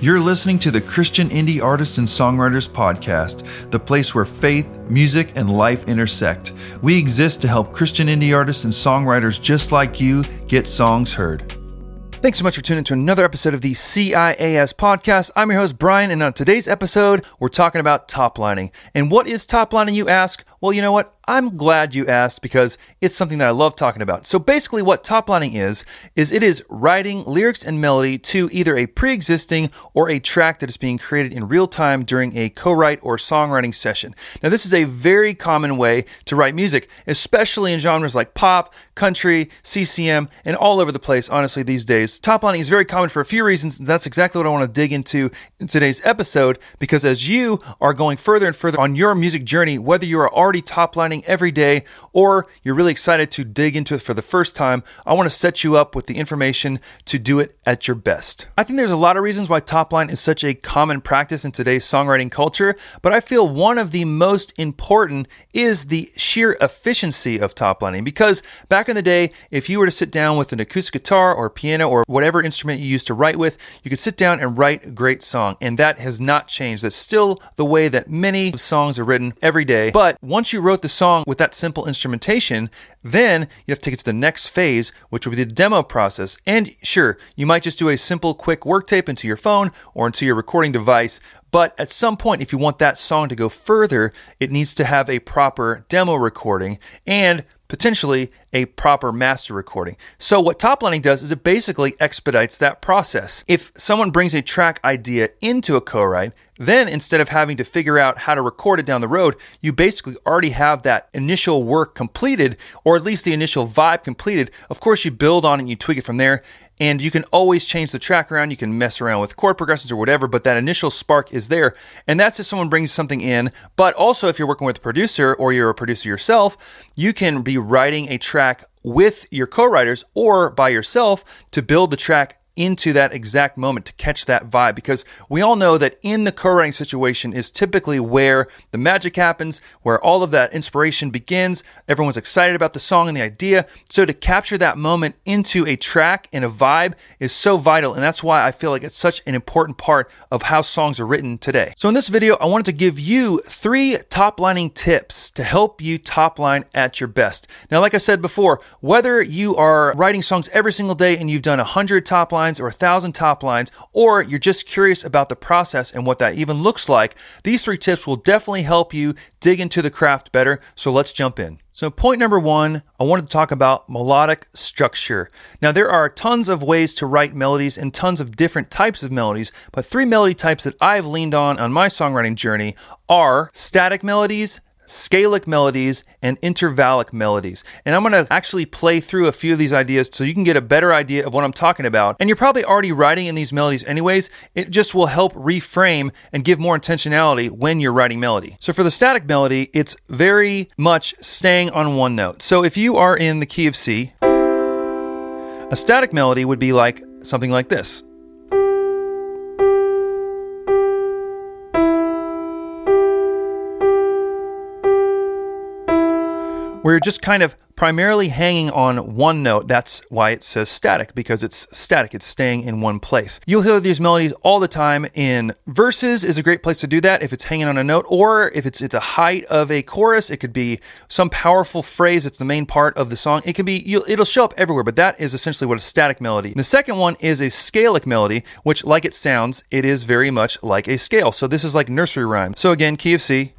You're listening to the Christian Indie Artists and Songwriters Podcast, the place where faith, music, and life intersect. We exist to help Christian indie artists and songwriters just like you get songs heard. Thanks so much for tuning in to another episode of the CIAS podcast. I'm your host, Bryan, and on today's episode, we're talking about top lining. And what is top lining, you ask? Well, you know what? I'm glad you asked because it's something that I love talking about. So basically what top lining is is it is writing lyrics and melody to either a pre-existing or a track that is being created in real time during a co-write or songwriting session. Now this is a very common way to write music, especially in genres like pop, country, CCM, and all over the place honestly these days. Top lining is very common for a few reasons. And that's exactly what I want to dig into in today's episode because as you are going further and further on your music journey, whether you are already top lining every day, or you're really excited to dig into it for the first time, I want to set you up with the information to do it at your best. I think there's a lot of reasons why top line is such a common practice in today's songwriting culture, but I feel one of the most important is the sheer efficiency of top lining. Because back in the day, if you were to sit down with an acoustic guitar or piano or whatever instrument you used to write with, you could sit down and write a great song. And that has not changed. That's still the way that many songs are written every day. But once you wrote the song, with that simple instrumentation, then you have to take it to the next phase, which will be the demo process. And sure, you might just do a simple, quick work tape into your phone or into your recording device. But at some point, if you want that song to go further, it needs to have a proper demo recording and potentially a proper master recording. So, what toplining does is it basically expedites that process. If someone brings a track idea into a co write, then instead of having to figure out how to record it down the road, you basically already have that initial work completed, or at least the initial vibe completed. Of course, you build on it and you tweak it from there. And you can always change the track around. You can mess around with chord progressions or whatever, but that initial spark is there. And that's if someone brings something in. But also, if you're working with a producer or you're a producer yourself, you can be writing a track with your co writers or by yourself to build the track into that exact moment to catch that vibe because we all know that in the co-writing situation is typically where the magic happens, where all of that inspiration begins. Everyone's excited about the song and the idea. So to capture that moment into a track and a vibe is so vital. And that's why I feel like it's such an important part of how songs are written today. So in this video, I wanted to give you three top lining tips to help you top line at your best. Now, like I said before, whether you are writing songs every single day and you've done a hundred top lines lines or a thousand top lines, or you're just curious about the process and what that even looks like, these three tips will definitely help you dig into the craft better. So let's jump in. So, point number one, I wanted to talk about melodic structure. Now, there are tons of ways to write melodies and tons of different types of melodies, but three melody types that I've leaned on on my songwriting journey are static melodies, scalic melodies, and intervallic melodies. And I'm going to actually play through a few of these ideas so you can get a better idea of what I'm talking about. And you're probably already writing in these melodies anyways. It just will help reframe and give more intentionality when you're writing melody. So for the static melody, it's very much staying on one note. So if you are in the key of C, a static melody would be like something like this. Where you're just kind of primarily hanging on one note. That's why it says static, because it's static, it's staying in one place. You'll hear these melodies all the time in verses is a great place to do that if it's hanging on a note, or if it's at the height of a chorus, it could be some powerful phrase that's the main part of the song. It can be, it'll show up everywhere, but that is essentially what a static melody. The second one is a scalic melody, which like it sounds, it is very much like a scale. So this is like nursery rhyme. So again, key of C.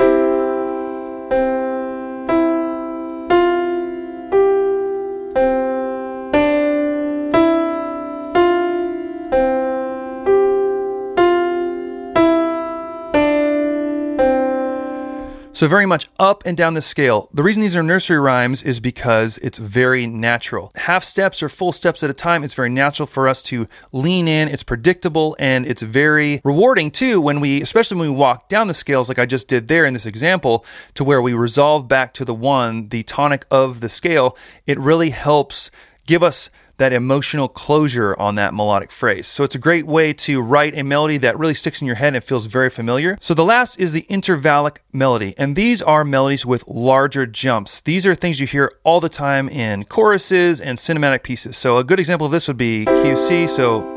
So, very much up and down the scale. The reason these are nursery rhymes is because it's very natural. Half steps or full steps at a time, it's very natural for us to lean in. It's predictable and it's very rewarding too when we, especially when we walk down the scales, like I just did there in this example, to where we resolve back to the one, the tonic of the scale. It really helps give us that emotional closure on that melodic phrase. So it's a great way to write a melody that really sticks in your head and feels very familiar. So the last is the intervallic melody, and these are melodies with larger jumps. These are things you hear all the time in choruses and cinematic pieces. So a good example of this would be QC, so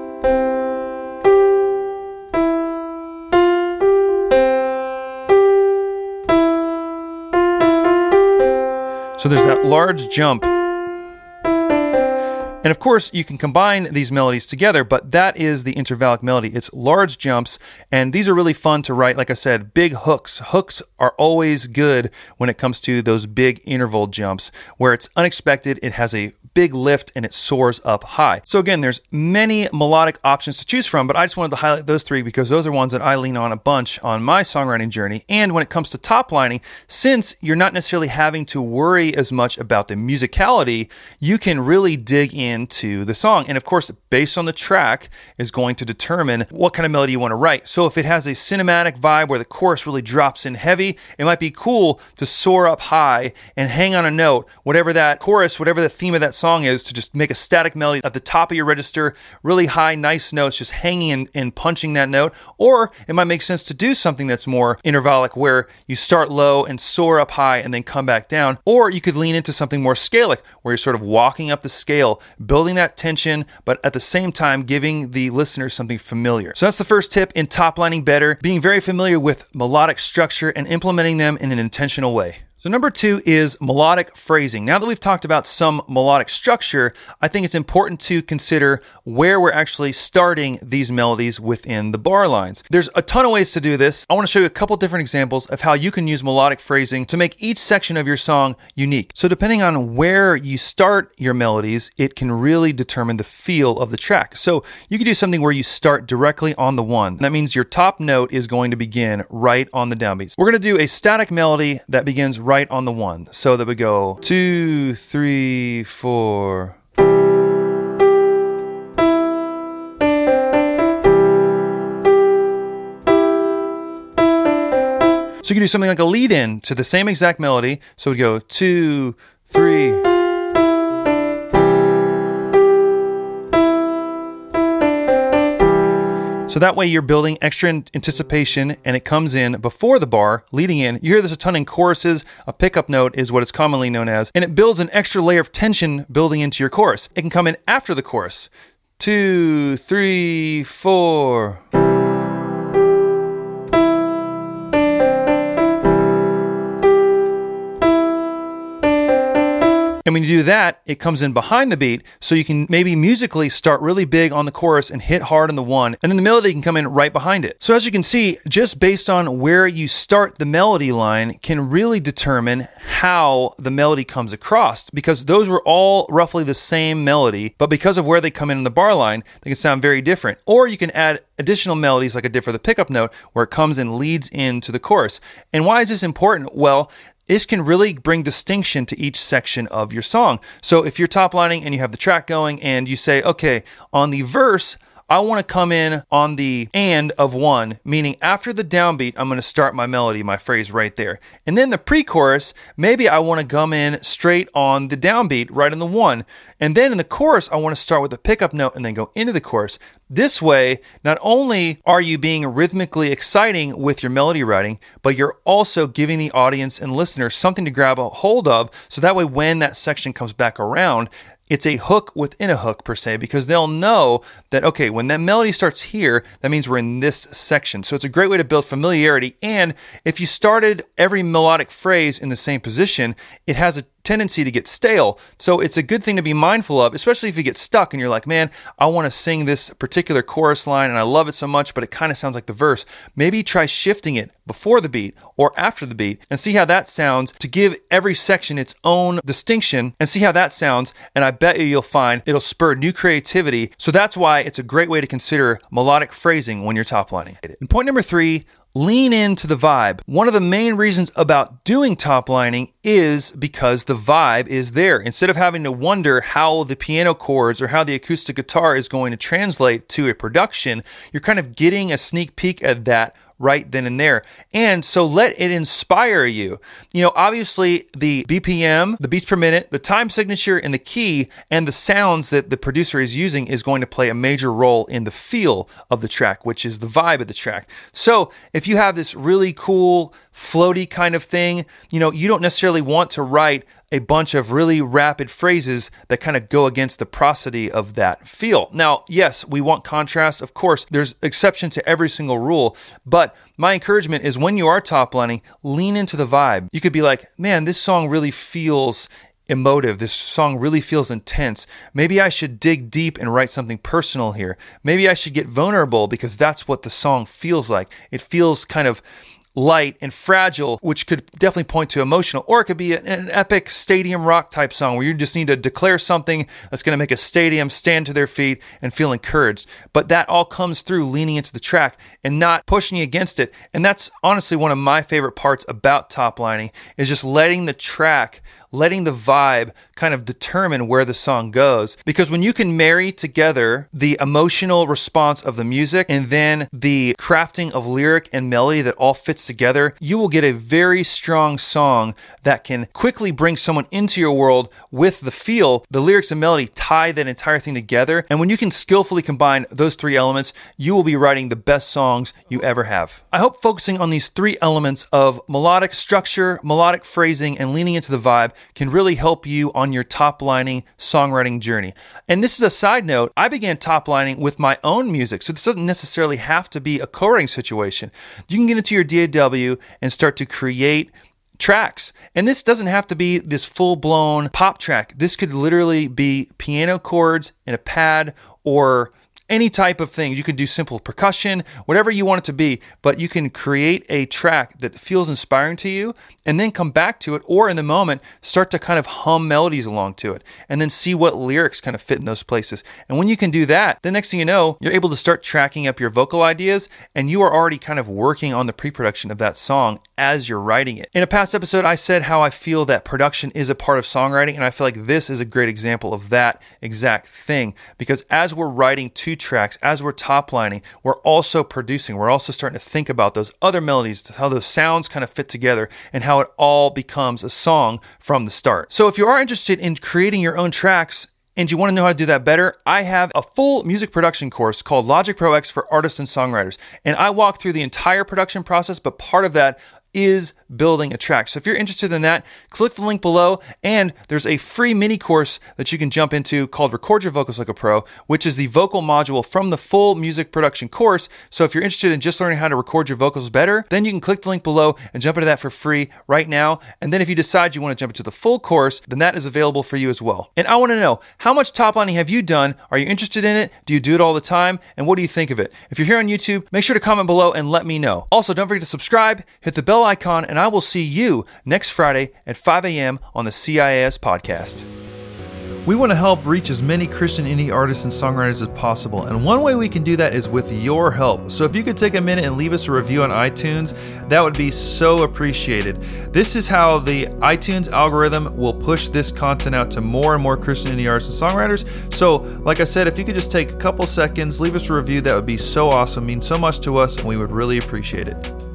So there's that large jump and of course, you can combine these melodies together, but that is the intervallic melody. It's large jumps, and these are really fun to write. Like I said, big hooks. Hooks are always good when it comes to those big interval jumps where it's unexpected, it has a big lift and it soars up high. So again, there's many melodic options to choose from, but I just wanted to highlight those three because those are ones that I lean on a bunch on my songwriting journey. And when it comes to top lining, since you're not necessarily having to worry as much about the musicality, you can really dig into the song. And of course, based on the track is going to determine what kind of melody you want to write. So if it has a cinematic vibe where the chorus really drops in heavy, it might be cool to soar up high and hang on a note, whatever that chorus, whatever the theme of that song is to just make a static melody at the top of your register, really high, nice notes, just hanging and, and punching that note. Or it might make sense to do something that's more intervallic where you start low and soar up high and then come back down. Or you could lean into something more scalic where you're sort of walking up the scale, building that tension, but at the same time giving the listener something familiar. So that's the first tip in top lining better, being very familiar with melodic structure and implementing them in an intentional way. So, number two is melodic phrasing. Now that we've talked about some melodic structure, I think it's important to consider where we're actually starting these melodies within the bar lines. There's a ton of ways to do this. I want to show you a couple different examples of how you can use melodic phrasing to make each section of your song unique. So, depending on where you start your melodies, it can really determine the feel of the track. So, you can do something where you start directly on the one. That means your top note is going to begin right on the downbeats. We're going to do a static melody that begins right right on the one. So that we go two, three, four. So you can do something like a lead in to the same exact melody. So we go two, three. So that way you're building extra anticipation and it comes in before the bar, leading in. You hear this a ton in choruses. A pickup note is what it's commonly known as, and it builds an extra layer of tension building into your chorus. It can come in after the chorus. Two, three, four. And when you do that, it comes in behind the beat, so you can maybe musically start really big on the chorus and hit hard on the one, and then the melody can come in right behind it. So as you can see, just based on where you start the melody line can really determine how the melody comes across, because those were all roughly the same melody, but because of where they come in in the bar line, they can sound very different. Or you can add additional melodies like I did for the pickup note, where it comes and leads into the chorus. And why is this important? Well, this can really bring distinction to each section of your song. So if you're top lining and you have the track going and you say, okay, on the verse, I want to come in on the and of one, meaning after the downbeat, I'm going to start my melody, my phrase right there. And then the pre chorus, maybe I want to come in straight on the downbeat, right in the one. And then in the chorus, I want to start with a pickup note and then go into the chorus. This way, not only are you being rhythmically exciting with your melody writing, but you're also giving the audience and listeners something to grab a hold of. So that way, when that section comes back around, it's a hook within a hook per se because they'll know that okay when that melody starts here that means we're in this section. So it's a great way to build familiarity. And if you started every melodic phrase in the same position it has a tendency to get stale. So it's a good thing to be mindful of, especially if you get stuck and you're like, man, I want to sing this particular chorus line and I love it so much, but it kind of sounds like the verse. Maybe try shifting it before the beat or after the beat and see how that sounds to give every section its own distinction and see how that sounds. And I bet you you'll find it'll spur new creativity. So that's why it's a great way to consider melodic phrasing when you're top lining. And point number three, lean into the vibe. One of the main reasons about doing top lining is because the vibe is there. Instead of having to wonder how the piano chords or how the acoustic guitar is going to translate to a production, you're kind of getting a sneak peek at that right then and there. And so let it inspire you. You know, obviously the BPM, the beats per minute, the time signature, and the key and the sounds that the producer is using is going to play a major role in the feel of the track, which is the vibe of the track. So if you have this really cool, floaty kind of thing, you know, you don't necessarily want to write a bunch of really rapid phrases that kind of go against the prosody of that feel. Now, yes, we want contrast. Of course, there's exception to every single rule, but My encouragement is when you are top lining, lean into the vibe. You could be like, man, this song really feels emotive. This song really feels intense. Maybe I should dig deep and write something personal here. Maybe I should get vulnerable because that's what the song feels like. It feels kind of light and fragile, which could definitely point to emotional, or it could be an epic stadium rock type song where you just need to declare something that's going to make a stadium stand to their feet and feel encouraged. But that all comes through leaning into the track and not pushing against it. And that's honestly one of my favorite parts about top lining is just letting the track letting the vibe kind of determine where the song goes. Because when you can marry together the emotional response of the music and then the crafting of lyric and melody that all fits together, you will get a very strong song that can quickly bring someone into your world with the feel. The lyrics and melody tie that entire thing together. And when you can skillfully combine those three elements, you will be writing the best songs you ever have. I hope focusing on these three elements of melodic structure, melodic phrasing, and leaning into the vibe can really help you on your top lining songwriting journey. And this is a side note, I began top lining with my own music, so this doesn't necessarily have to be a co writing situation. You can get into your DAW and start to create tracks. And this doesn't have to be this full blown pop track. This could literally be piano chords and a pad or any type of things. You can do simple percussion, whatever you want it to be, but you can create a track that feels inspiring to you and then come back to it or in the moment start to kind of hum melodies along to it and then see what lyrics kind of fit in those places. And when you can do that, the next thing you know, you're able to start tracking up your vocal ideas and you are already kind of working on the pre-production of that song as you're writing it. In a past episode, I said how I feel that production is a part of songwriting and I feel like this is a great example of that exact thing because as we're writing two tracks, as we're top lining, we're also producing. We're also starting to think about those other melodies, how those sounds kind of fit together, and how it all becomes a song from the start. So if you are interested in creating your own tracks, and you want to know how to do that better, I have a full music production course called Logic Pro X for artists and songwriters. And I walk through the entire production process, but part of that is building a track. So if you're interested in that, click the link below and there's a free mini course that you can jump into called Record Your Vocals Like a Pro, which is the vocal module from the full music production course. So if you're interested in just learning how to record your vocals better, then you can click the link below and jump into that for free right now. And then if you decide you want to jump into the full course, then that is available for you as well. And I want to know how much top lining have you done? Are you interested in it? Do you do it all the time? And what do you think of it? If you're here on YouTube, make sure to comment below and let me know. Also, don't forget to subscribe, hit the bell bell icon, and I will see you next Friday at 5 a.m. on the CIAS podcast. We want to help reach as many Christian indie artists and songwriters as possible, and one way we can do that is with your help. So if you could take a minute and leave us a review on iTunes, that would be so appreciated. This is how the iTunes algorithm will push this content out to more and more Christian indie artists and songwriters. So, like I said, if you could just take a couple seconds, leave us a review, that would be so awesome, mean so much to us, and we would really appreciate it.